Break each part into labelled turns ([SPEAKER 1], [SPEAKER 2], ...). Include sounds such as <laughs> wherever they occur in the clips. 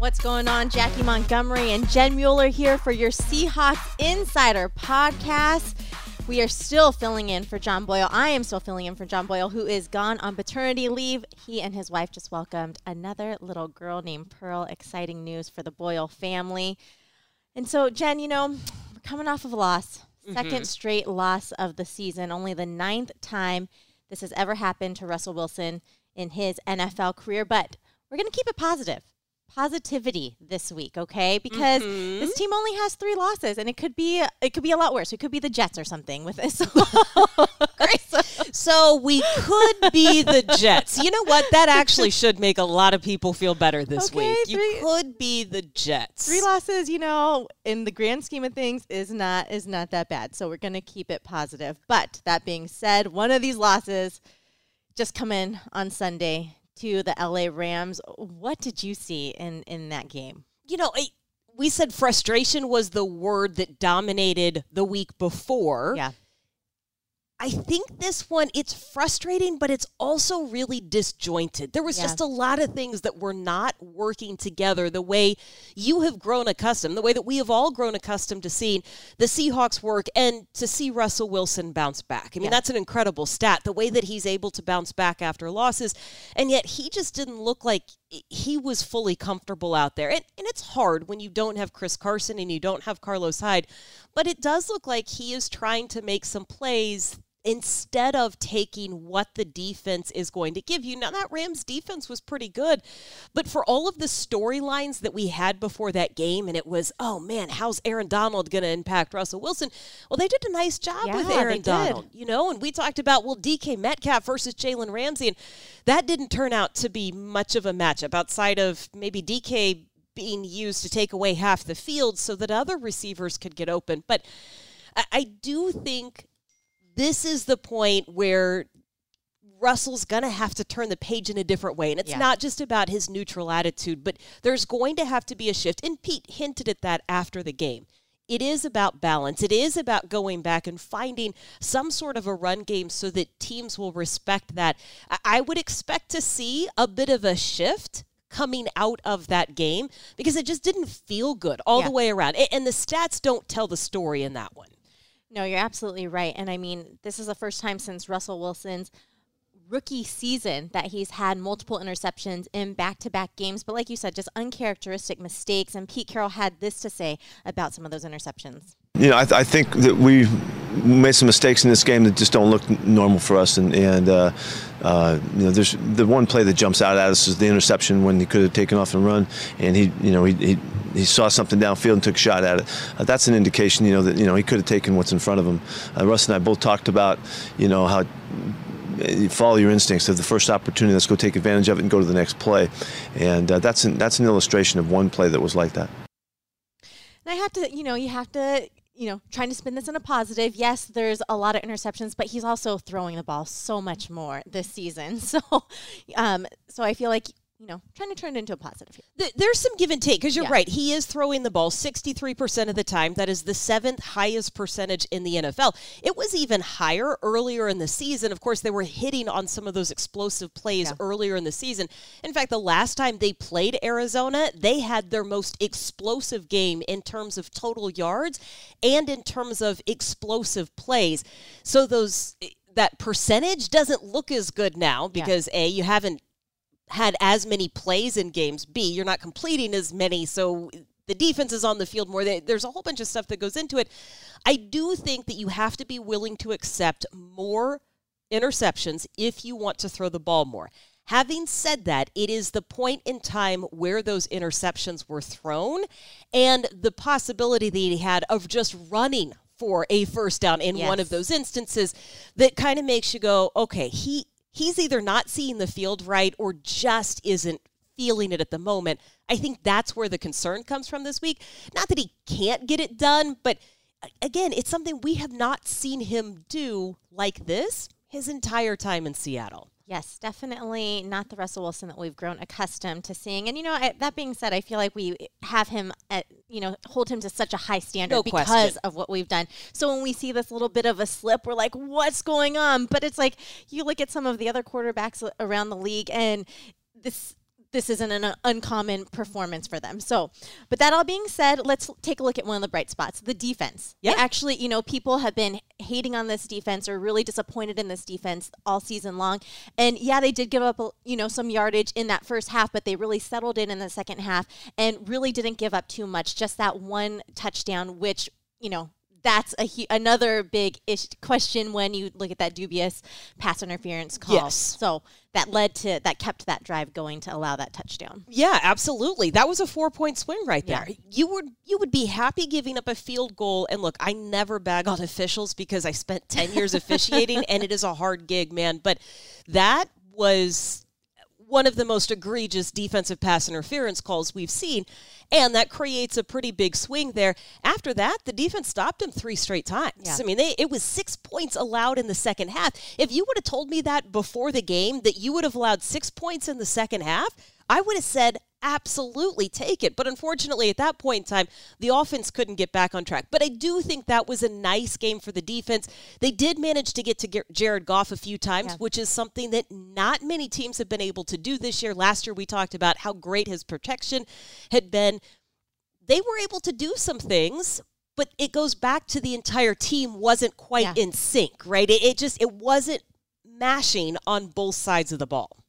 [SPEAKER 1] What's going on? Jackie Montgomery and Jen Mueller here for your Seahawks Insider podcast. We are still filling in for John Boyle. I am still filling in for John Boyle, who is gone on paternity leave. He and his wife just welcomed another little girl named Pearl. Exciting news for the Boyle family. And so, Jen, you know, we're coming off of a loss, 2nd mm-hmm. straight loss of the season, only the ninth time this has ever happened to Russell Wilson in his NFL career. But we're going to keep it positive positivity this week, okay? Because mm-hmm. this team only has three losses, and it could be it could be a lot worse. It could be the Jets or something with this. <laughs>
[SPEAKER 2] so we could be the Jets. You know what? That actually should make a lot of people feel better this okay, week. You could be the Jets.
[SPEAKER 1] Three losses, you know, in the grand scheme of things, is not is not that bad. So we're gonna keep it positive. But that being said, one of these losses just come in on Sunday to the LA Rams. What did you see in in that game?
[SPEAKER 2] You know, I, we said frustration was the word that dominated the week before.
[SPEAKER 1] Yeah.
[SPEAKER 2] I think this one it's frustrating, but it's also really disjointed. There was yeah. just a lot of things that were not working together the way you have grown accustomed, the way that we have all grown accustomed to seeing the Seahawks work and to see Russell Wilson bounce back. I mean, yeah. that's an incredible stat, the way that he's able to bounce back after losses, and yet he just didn't look like he was fully comfortable out there. And, and it's hard when you don't have Chris Carson and you don't have Carlos Hyde, but it does look like he is trying to make some plays instead of taking what the defense is going to give you. Now, that Rams defense was pretty good, but for all of the storylines that we had before that game, and it was, oh man, how's Aaron Donald going to impact Russell Wilson? Well, they did a nice job yeah, with Aaron Donald, you know, and we talked about, well, DK Metcalf versus Jalen Ramsey, and that didn't turn out to be much of a matchup outside of maybe DK being used to take away half the field so that other receivers could get open. But I do think this is the point where Russell's going to have to turn the page in a different way. And it's yeah. not just about his neutral attitude, but there's going to have to be a shift. And Pete hinted at that after the game. It is about balance. It is about going back and finding some sort of a run game so that teams will respect that. I would expect to see a bit of a shift coming out of that game because it just didn't feel good all yeah. the way around. And the stats don't tell the story in that one.
[SPEAKER 1] No, you're absolutely right. And I mean, this is the first time since Russell Wilson's rookie season that he's had multiple interceptions in back to back games. But like you said, just uncharacteristic mistakes. And Pete Carroll had this to say about some of those interceptions.
[SPEAKER 3] You know, I, th- I think that we made some mistakes in this game that just don't look normal for us. And, and uh, uh, you know, there's the one play that jumps out at us is the interception when he could have taken off and run. And he, you know, he, he he saw something downfield and took a shot at it. Uh, that's an indication, you know, that you know he could have taken what's in front of him. Uh, Russ and I both talked about, you know, how you follow your instincts. If the first opportunity, let's go take advantage of it and go to the next play. And uh, that's an, that's an illustration of one play that was like that.
[SPEAKER 1] And I have to, you know, you have to you know, trying to spin this in a positive. Yes, there's a lot of interceptions, but he's also throwing the ball so much more this season. <laughs> So, um, so I feel like you know, trying to turn it into a positive here.
[SPEAKER 2] There's some give and take because you're yeah. right. He is throwing the ball 63% of the time. That is the seventh highest percentage in the NFL. It was even higher earlier in the season. Of course, they were hitting on some of those explosive plays yeah. earlier in the season. In fact, the last time they played Arizona, they had their most explosive game in terms of total yards and in terms of explosive plays. So those eh, that percentage doesn't look as good now because yeah. a you haven't had as many plays in games. B, you're not completing as many, so the defense is on the field more. There's a whole bunch of stuff that goes into it. I do think that you have to be willing to accept more interceptions if you want to throw the ball more. Having said that, it is the point in time where those interceptions were thrown and the possibility that he had of just running for a first down in yes. one of those instances that kind of makes you go, okay, he he's either not seeing the field right or just isn't feeling it at the moment. I think that's where the concern comes from this week. Not that he can't get it done, but uh, again, it's something we have not seen him do like this his entire time in Seattle.
[SPEAKER 1] Yes, definitely not the Russell Wilson that we've grown accustomed to seeing. And you know, I, that being said, I feel like we have him at you know hold him to such a high standard
[SPEAKER 2] no
[SPEAKER 1] because
[SPEAKER 2] question.
[SPEAKER 1] of what we've done. So when we see this little bit of a slip, we're like, "What's going on?" But it's like you look at some of the other quarterbacks around the league, and this this isn't an uh, uncommon performance for them. So, but that all being said, let's take a look at one of the bright spots the defense.
[SPEAKER 2] Yeah.
[SPEAKER 1] Actually, you know, people have been hating on this defense or really disappointed in this defense all season long. And yeah, they did give up, uh, you know, some yardage in that first half, but they really settled in in the second half and really didn't give up too much. Just that one touchdown, which, you know, that's a another big ish question when you look at that dubious pass interference call.
[SPEAKER 2] Yes.
[SPEAKER 1] So that led to that kept that drive going to allow that touchdown.
[SPEAKER 2] Yeah, absolutely. That was a four point swing right there.
[SPEAKER 1] Yeah.
[SPEAKER 2] You would you would be happy giving up a field goal. And look, I never bag on officials because I spent ten years officiating, and it is a hard gig, man. But that was one of the most egregious defensive pass interference calls we've seen. And that creates a pretty big swing there. After that, the defense stopped him three straight times.
[SPEAKER 1] Yeah.
[SPEAKER 2] I mean, they, it was six points allowed in the second half. If you would have told me that before the game, that you would have allowed six points in the second half, I would have said, absolutely take it. But unfortunately, at that point in time, the offense couldn't get back on track. But I do think that was a nice game for the defense. They did manage to get to Jared Goff a few times,
[SPEAKER 1] Yeah.
[SPEAKER 2] which is something that not many teams have been able to do this year. Last year, we talked about how great his protection had been. They were able to do some things. But it goes back to the entire team wasn't quite
[SPEAKER 1] Yeah.
[SPEAKER 2] in sync, right? It, it just it wasn't mashing on both sides of the ball.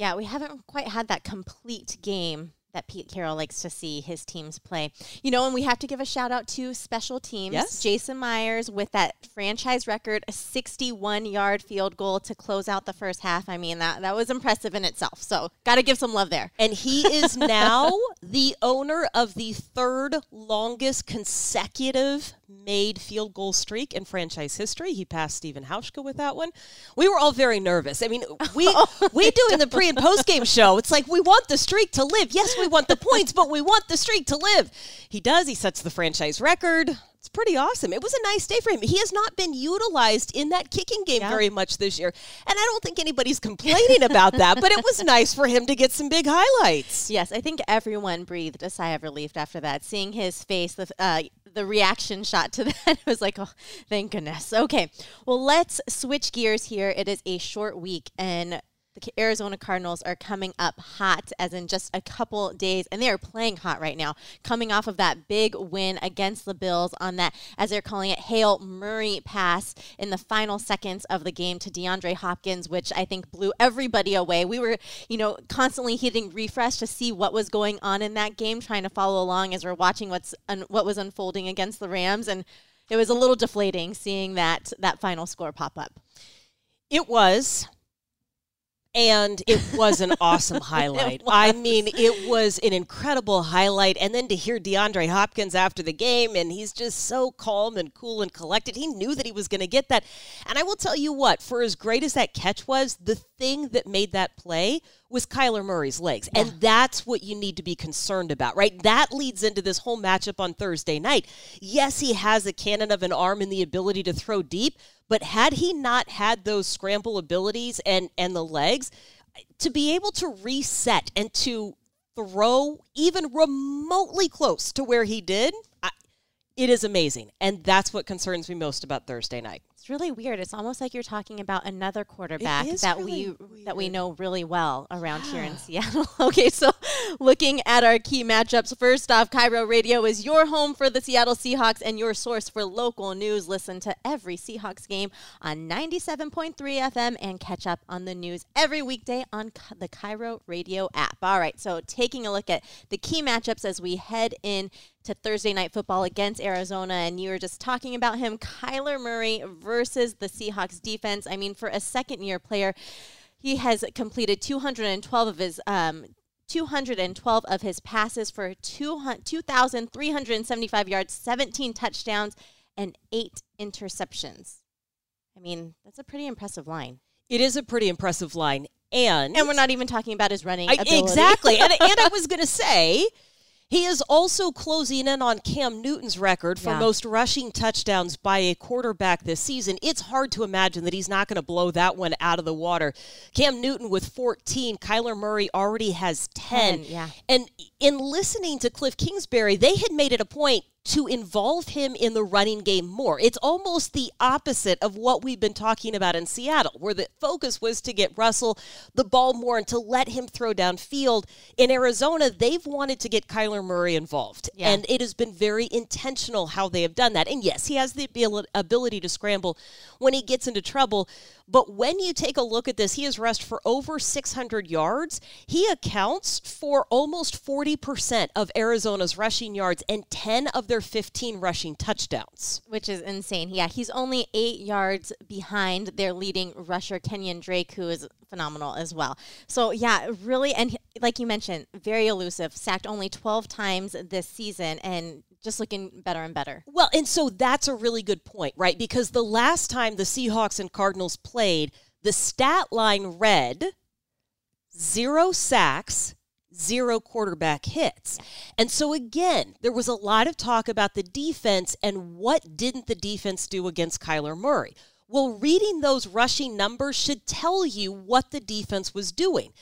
[SPEAKER 1] Yeah, we haven't quite had that complete game that Pete Carroll likes to see his teams play. You know, and we have to give a shout out to special teams.
[SPEAKER 2] Yes.
[SPEAKER 1] Jason Myers with that franchise record, a 61 yard field goal to close out the first half. I mean, that, that was impressive in itself. So, got to give some love there.
[SPEAKER 2] And he is now <laughs> the owner of the third longest consecutive made field goal streak in franchise history. He passed Steven Hauschka with that one. We were all very nervous. I mean, <laughs> we we do in the pre and post game show. It's like we want the streak to live. Yes, we want the <laughs> points, but we want the streak to live. He does. He sets the franchise record. It's pretty awesome. It was a nice day for him. He has not been utilized in that kicking game
[SPEAKER 1] Yeah.
[SPEAKER 2] very much this year. And I don't think anybody's complaining about that, but it was <laughs> nice for him to get some big highlights.
[SPEAKER 1] Yes, I think everyone breathed a sigh of relief after that. Seeing his face, the uh, the reaction shot to <laughs> that was like, oh, thank goodness. Okay, well, let's switch gears here. It is a short week, and Arizona Cardinals are coming up hot, as in just a couple days, and they are playing hot right now, coming off of that big win against the Bills on that, as they're calling it, Hail Murray pass in the final seconds of the game to DeAndre Hopkins, which I think blew everybody away. We were, you know, constantly hitting refresh to see what was going on in that game, trying to follow along as we're watching what's un- what was unfolding against the Rams, and it was a little deflating seeing that that final score pop up.
[SPEAKER 2] It was. And it was an <laughs> awesome highlight. I mean, it was an incredible highlight. And then to hear DeAndre Hopkins after the game, and he's just so calm and cool and collected. He knew that he was going to get that. And I will tell you what, for as great as that catch was, the thing that made that play was Kyler Murray's legs. And that's what you need to be concerned about, right? That leads into this whole matchup on Thursday night. Yes, he has a cannon of an arm and the ability to throw deep, but had he not had those scramble abilities and and the legs to be able to reset and to throw even remotely close to where he did, I, it is amazing. And that's what concerns me most about Thursday night.
[SPEAKER 1] It's really weird. It's almost like you're talking about another quarterback that
[SPEAKER 2] really
[SPEAKER 1] we that we know really well around here in Seattle. <laughs> okay, so looking at our key matchups, first off, KIRO Radio is your home for the Seattle Seahawks and your source for local news. Listen to every Seahawks game on 97.3 FM and catch up on the news every weekday on the KIRO Radio app. All right, so taking a look at the key matchups as we head in to Thursday night football against Arizona, and you were just talking about him, Kyler Murray versus the Seahawks defense. I mean, for a second year player, he has completed 212 of his um, 212 of his passes for 200 2,375 yards, 17 touchdowns, and eight interceptions. I mean, that's a pretty impressive line.
[SPEAKER 2] It is a pretty impressive line. And
[SPEAKER 1] and we're not even talking about his running I,
[SPEAKER 2] exactly. and and I <laughs> was going to say he is also closing in on Cam Newton's record for yeah. most rushing touchdowns by a quarterback this season. It's hard to imagine that he's not going to blow that one out of the water. Cam Newton with 14, Kyler Murray already has 10.
[SPEAKER 1] 10 yeah.
[SPEAKER 2] And in listening to Cliff Kingsbury, they had made it a point to involve him in the running game more. It's almost the opposite of what we've been talking about in Seattle, where the focus was to get Russell the ball more and to let him throw downfield. In Arizona, they've wanted to get Kyler Murray involved, yeah. and it has been very intentional how they have done that. And yes, he has the ability to scramble when he gets into trouble. But when you take a look at this, he has rushed for over 600 yards. He accounts for almost 40% of Arizona's rushing yards and 10 of their 15 rushing touchdowns.
[SPEAKER 1] Which is insane. Yeah, he's only eight yards behind their leading rusher, Kenyon Drake, who is phenomenal as well. So, yeah, really, and like you mentioned, very elusive, sacked only 12 times this season and just looking better and better.
[SPEAKER 2] Well, and so that's a really good point, right? Because the last time the Seahawks and Cardinals played, the stat line read zero sacks, zero quarterback hits. And so, again, there was a lot of talk about the defense and what didn't the defense do against Kyler Murray. Well, reading those rushing numbers should tell you what the defense was doing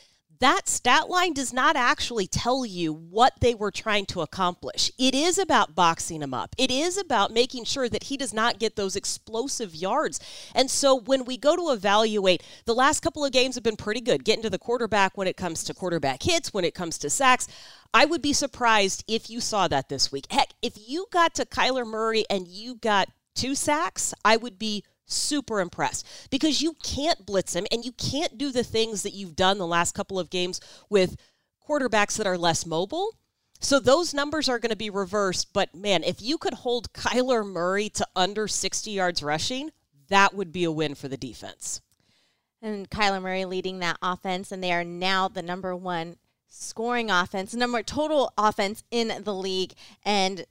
[SPEAKER 2] that stat line does not actually tell you what they were trying to accomplish. It is about boxing him up. It is about making sure that he does not get those explosive yards. And so when we go to evaluate, the last couple of games have been pretty good, getting to the quarterback when it comes to quarterback hits, when it comes to sacks. I would be surprised if you saw that this week. Heck, if you got to Kyler Murray and you got two sacks, I would be super impressed because you can't blitz him and you can't do the things that you've done the last couple of games with quarterbacks that are less mobile. So those numbers are going to be reversed. But man, if you could hold <laughs> Kyler Murray to under 60 yards rushing, that would be a win for the defense.
[SPEAKER 1] And Kyler Murray leading that offense, and they are now the number one scoring offense, number total offense in the league. And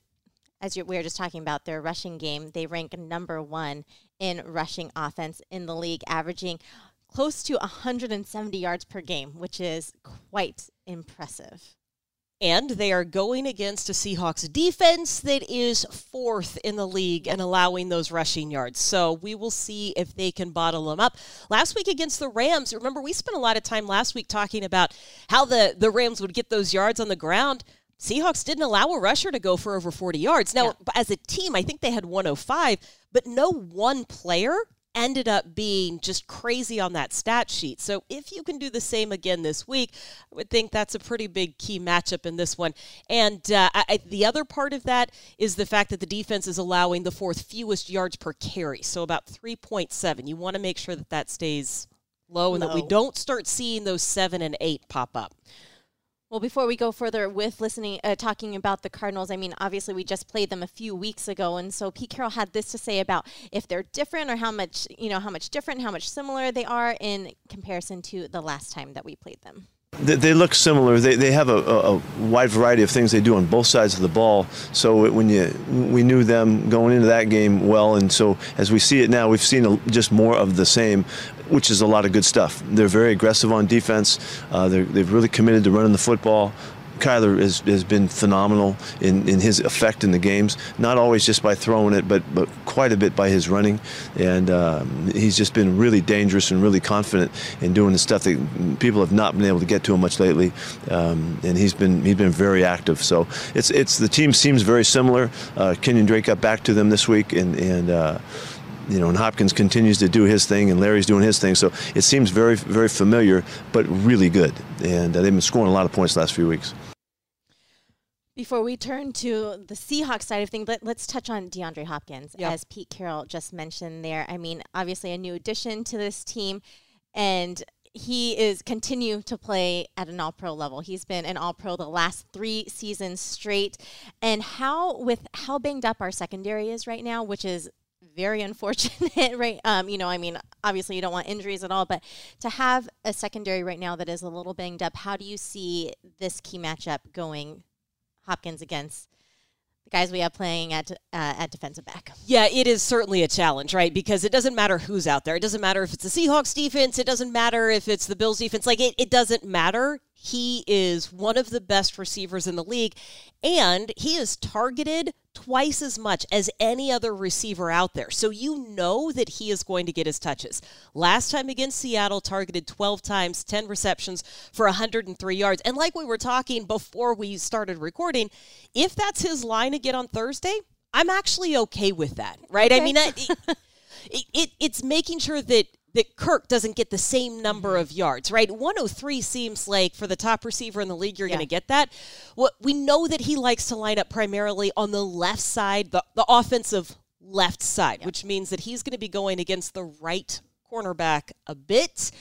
[SPEAKER 1] as we were just talking about their rushing game, they rank number one in rushing offense in the league, averaging close to 170 yards per game, which is quite impressive.
[SPEAKER 2] And they are going against a Seahawks defense that is fourth in the league and allowing those rushing yards. So we will see if they can bottle them up. Last week against the Rams, remember we spent a lot of time last week talking about how the, the Rams would get those yards on the ground. Seahawks didn't allow a rusher to go for over 40 yards. Now, yeah. as a team, I think they had 105, but no one player ended up being just crazy on that stat sheet. So if you can do the same again this week, I would think that's a pretty big key matchup in this one. And uh, I, the other part of that is the fact that the defense is allowing the fourth fewest yards per carry, so about 3.7. You want to make sure that that stays low, low. and that we don't start seeing those seven and eight pop up.
[SPEAKER 1] Well, before we go further with listening, uh, talking about the Cardinals, I mean, obviously we just played them a few weeks ago, and so Pete Carroll had this to say about if they're different or how much, you know, how much different, how much similar they are in comparison to the last time that we played them.
[SPEAKER 3] They, they look similar. They, they have a, a, wide variety of things they do on both sides of the ball. So when you we knew them going into that game well, and so as we see it now, we've seen a, just more of the same which is a lot of good stuff. They're very aggressive on defense. Uh, they've really committed to running the football. Kyler has, has been phenomenal in, in his effect in the games, not always just by throwing it, but, but quite a bit by his running. And um, he's just been really dangerous and really confident in doing the stuff that people have not been able to get to him much lately. Um, and he's been he's been very active. So it's it's the team seems very similar. Uh, Kenyon Drake got back to them this week, and and. Uh, you know, and Hopkins continues to do his thing, and Larry's doing his thing. So it seems very, very familiar, but really good. And uh, they've been scoring a lot of points the last few weeks.
[SPEAKER 1] Before we turn to the Seahawks side of things, let, us touch on DeAndre Hopkins, as Pete Carroll just mentioned there. I mean, obviously a new addition to this team, and he is continue to play at an all pro level. He's been an all pro the last three seasons straight. And how with how banged up our secondary is right now, which is very <laughs> unfortunate, right? Um, you know, I mean, obviously you don't want injuries at all, but to have a secondary right now that is a little banged up, how do you see this key matchup going Hopkins against the guys we have playing at uh, at defensive back.
[SPEAKER 2] Yeah, it is certainly a challenge, right? Because it doesn't matter who's out there. It doesn't matter if it's the Seahawks defense. It doesn't matter if it's the Bills defense. Like it, it doesn't matter. He is one of the best receivers in the league, and he is targeted twice as much as any other receiver out there. So you know that he is going to get his touches. Last time against Seattle, targeted 12 times, 10 receptions for 103 yards. And like we were talking before we started recording, if that's his line again on Thursday, I'm actually okay with that, right? Okay. I mean, it, it, it, it's making sure that that Kirk doesn't get the same number of yards, right? 103 seems like for the top receiver in the league, you're yeah. going to get that. What we know that he likes to line up primarily on the left side, the, the offensive left side, yeah. which means that he's going to be going against the right cornerback a bit.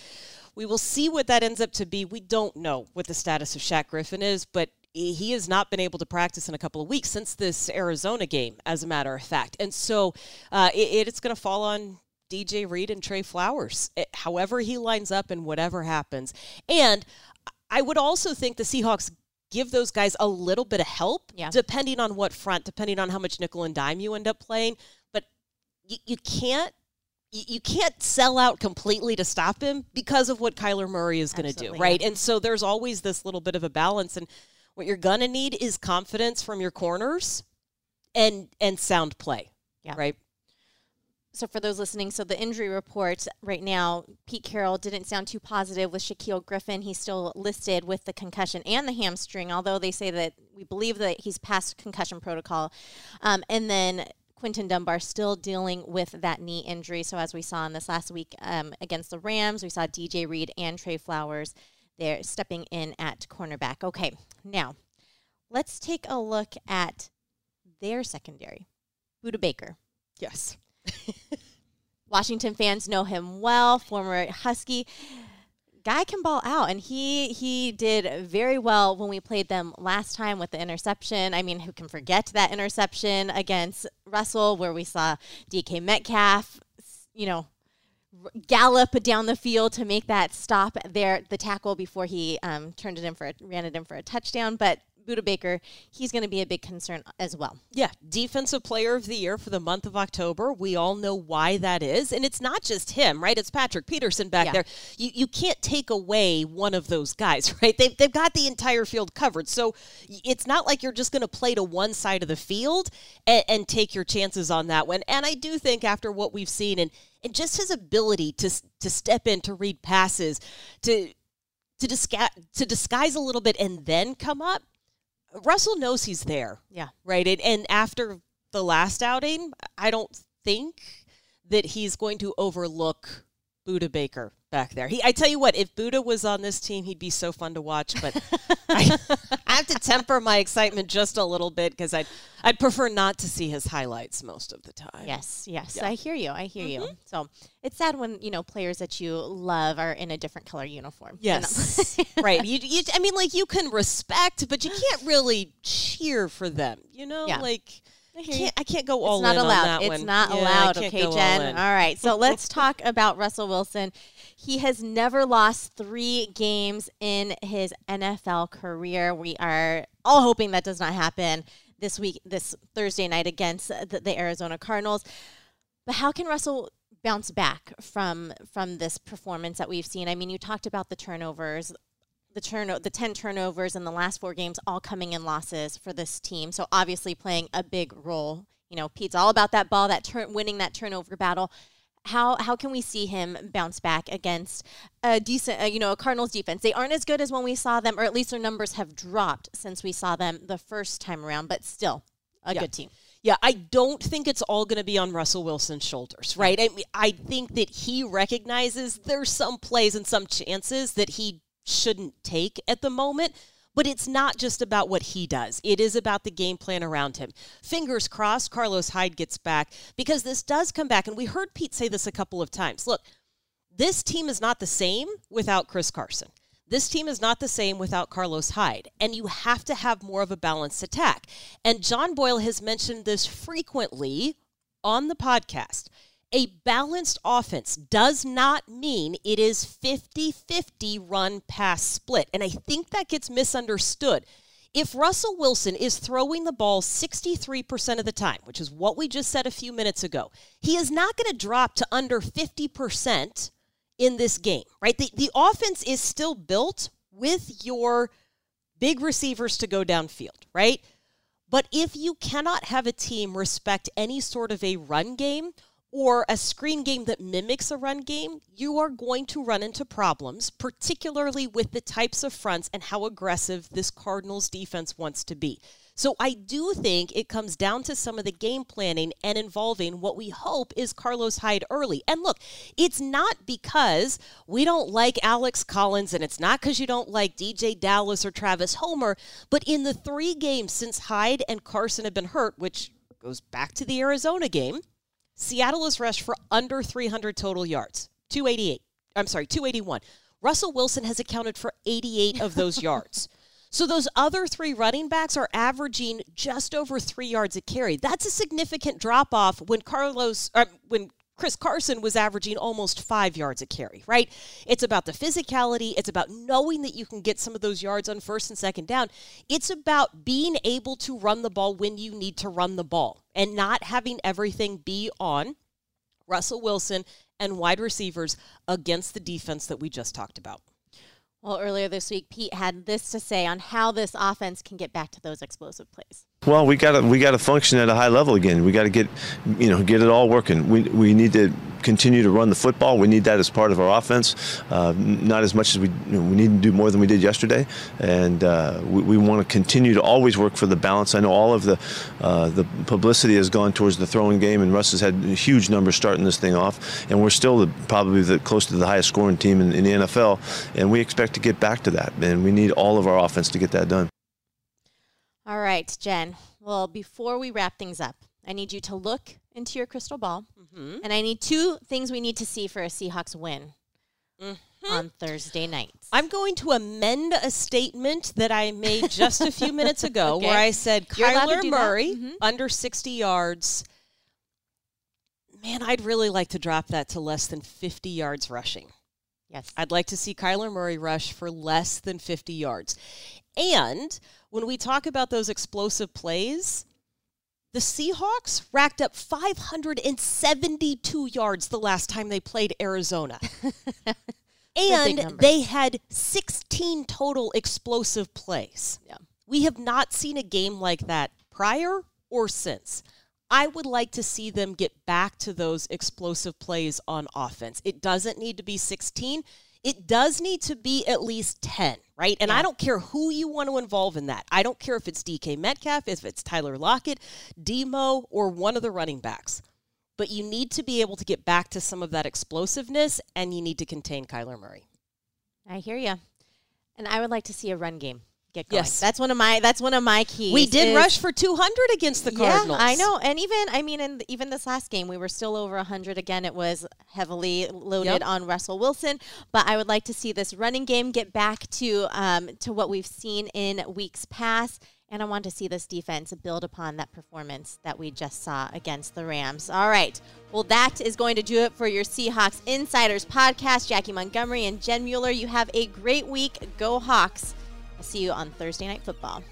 [SPEAKER 2] We will see what that ends up to be. We don't know what the status of Shaq Griffin is, but he has not been able to practice in a couple of weeks since this Arizona game, as a matter of fact. And so uh, it, it's going to fall on DJ Reed and Tre Flowers, it, eh, however he lines up and whatever happens. And I would also think the Seahawks give those guys a little bit of help, yeah. depending on what front, depending on how much nickel and dime you end up playing. But you, you can't you can't sell out completely to stop him because of what Kyler Murray is going to do, right? Yeah. And so there's always this little bit of a balance and what you're going to need is confidence from your corners and and sound play. Yeah. Right?
[SPEAKER 1] So for those listening, so the injury report right now, Pete Carroll didn't sound too positive with Shaquille Griffin. He's still listed with the concussion and the hamstring, although they say that we believe that he's past concussion protocol. Um, and then Quinton Dunbar still dealing with that knee injury. So as we saw in this last week um, against the Rams, we saw DJ Reed and Tre Flowers there stepping in at cornerback. Okay, now let's take a look at their secondary. Budda Baker.
[SPEAKER 2] Yes. <laughs>
[SPEAKER 1] Washington fans know him well, former Husky. Guy can ball out, and he he did very well when we played them last time with the interception. I mean, who can forget that interception against Russell, where we saw DK Metcalf, you know, gallop down the field to make that stop there, the tackle before he um, turned it in for a, ran it in for a touchdown. But Budda Baker, he's going to be a big concern as well.
[SPEAKER 2] Yeah, defensive player of the year for the month of October. We all know why that is, and it's not just him, right? It's Patrick Peterson back yeah. there. You you can't take away one of those guys, <laughs> right? They've they've got the entire field covered, so it's not like you're just going to play to one side of the field and, and take your chances on that one. And I do think after what we've seen and and just his ability to to step in to read passes to to disguise to disguise a little bit and then come up Russell knows he's there.
[SPEAKER 1] Yeah.
[SPEAKER 2] Right. And, and after the last outing, I don't think that he's going to overlook Budda Baker back there. He, I tell you what, if Budda was on this team, he'd be so fun to watch. But <laughs> I, I, have to temper my excitement just a little bit because I'd I'd prefer not to see his highlights most of the time.
[SPEAKER 1] Yes, yes, yeah. I hear you. I hear mm-hmm. you. So it's sad when you know players that you love are in a different color uniform.
[SPEAKER 2] Yes, <laughs> right. You, you, I mean, like you can respect, but you can't really cheer for them. You know, yeah. like. I can't, I can't go all
[SPEAKER 1] it's not allowed.
[SPEAKER 2] It's
[SPEAKER 1] one. not yeah, allowed. Okay, Jen. All, all right. So let's <laughs> talk about Russell Wilson. He has never lost three games in his NFL career. We are all hoping that does not happen this week, this Thursday night against the, the Arizona Cardinals. But how can Russell bounce back from from this performance that we've seen? I mean, you talked about the turnovers the turn the 10 turnovers in the last four games all coming in losses for this team. So obviously playing a big role. You know, Pete's all about that ball, that turn winning that turnover battle. How how can we see him bounce back against a decent, uh, you know, a Cardinals defense? They aren't as good as when we saw them, or at least their numbers have dropped since we saw them the first time around. But still, a yeah. good team.
[SPEAKER 2] Yeah, I don't think it's all going to be on Russell Wilson's shoulders, right? I mean, I think that he recognizes there's some plays and some chances that he shouldn't take at the moment. But it's not just about what he does. It is about the game plan around him. Fingers crossed Carlos Hyde gets back because this does come back. And we heard Pete say this a couple of times. Look, this team is not the same without Chris Carson. This team is not the same without Carlos Hyde, and you have to have more of a balanced attack. And John Boyle has mentioned this frequently on the podcast. A balanced offense does not mean it is 50 50 run pass split. And I think that gets misunderstood. if Russell Wilson is throwing the ball 63% of the time, which is what we just said a few minutes ago, he is not going to drop to under 50% in this game, right? The, the offense is still built with your big receivers to go downfield, right? But if you cannot have a team respect any sort of a run game or a screen game that mimics a run game, you are going to run into problems, particularly with the types of fronts and how aggressive this Cardinals defense wants to be. So I do think it comes down to some of the game planning and involving what we hope is Carlos Hyde early. And look, it's not because we don't like Alex Collins and it's not because you don't like DeeJay Dallas or Travis Homer, but in the three games since Hyde and Carson have been hurt, which goes back to the Arizona game, Seattle has rushed for under 300 total yards, 288. I'm sorry, 281. Russell Wilson has accounted for 88 of those <laughs> yards. So those other three running backs are averaging just over three yards a carry. That's a significant drop off when Carlos, uh, when Chris Carson was averaging almost five yards a carry, right? It's about the physicality. It's about knowing that you can get some of those yards on first and second down. It's about being able to run the ball when you need to run the ball and not having everything be on Russell Wilson and wide receivers against the defense that we just talked about.
[SPEAKER 1] Well, earlier this week, Pete had this to say on how this offense can get back to those explosive plays.
[SPEAKER 3] Well, we got to we got to function at a high level again. We got to get, you know, get it all working. We we need to continue to run the football. We need that as part of our offense. Uh, not as much as we you know, we need to do more than we did yesterday, and uh, we, we want to continue to always work for the balance. I know all of the uh, the publicity has gone towards the throwing game, and Russ has had huge numbers starting this thing off, and we're still the, probably the close to the highest scoring team in, in the NFL, and we expect to get back to that. And we need all of our offense to get that done.
[SPEAKER 1] All right, Jen. Well, before we wrap things up, I need you to look into your crystal ball, mm-hmm. and I need two things we need to see for a Seahawks win mm-hmm. on Thursday night.
[SPEAKER 2] I'm going to amend a statement that I made just a few minutes <laughs> ago, okay. where I said Kyler Murray mm-hmm. under 60 yards. Man, I'd really like to drop that to less than 50 yards rushing.
[SPEAKER 1] Yes.
[SPEAKER 2] I'd like to see Kyler Murray rush for less than 50 yards. And when we talk about those explosive plays, the Seahawks racked up 572 yards the last time they played Arizona. <laughs> and they had 16 total explosive plays.
[SPEAKER 1] Yeah.
[SPEAKER 2] We have not seen a game like that prior or since. I would like to see them get back to those explosive plays on offense. It doesn't need to be 16 it does need to be at least 10, right? And yeah. I don't care who you want to involve in that. I don't care if it's DK Metcalf, if it's Tyler Lockett, Demo, or one of the running backs. But you need to be able to get back to some of that explosiveness, and you need to contain Kyler Murray.
[SPEAKER 1] I hear you. And I would like to see a run game get going. Yes, that's one of my that's one of my keys.
[SPEAKER 2] We did is, rush for 200 against the Cardinals.
[SPEAKER 1] Yeah, I know, and even I mean, in even this last game, we were still over 100. Again, it was heavily loaded yep. on Russell Wilson, but I would like to see this running game get back to um, to what we've seen in weeks past. And I want to see this defense build upon that performance that we just saw against the Rams. All right. Well, that is going to do it for your Seahawks Insiders podcast. Jackie Montgomery and Jen Mueller, you have a great week. Go Hawks. See you on Thursday Night Football.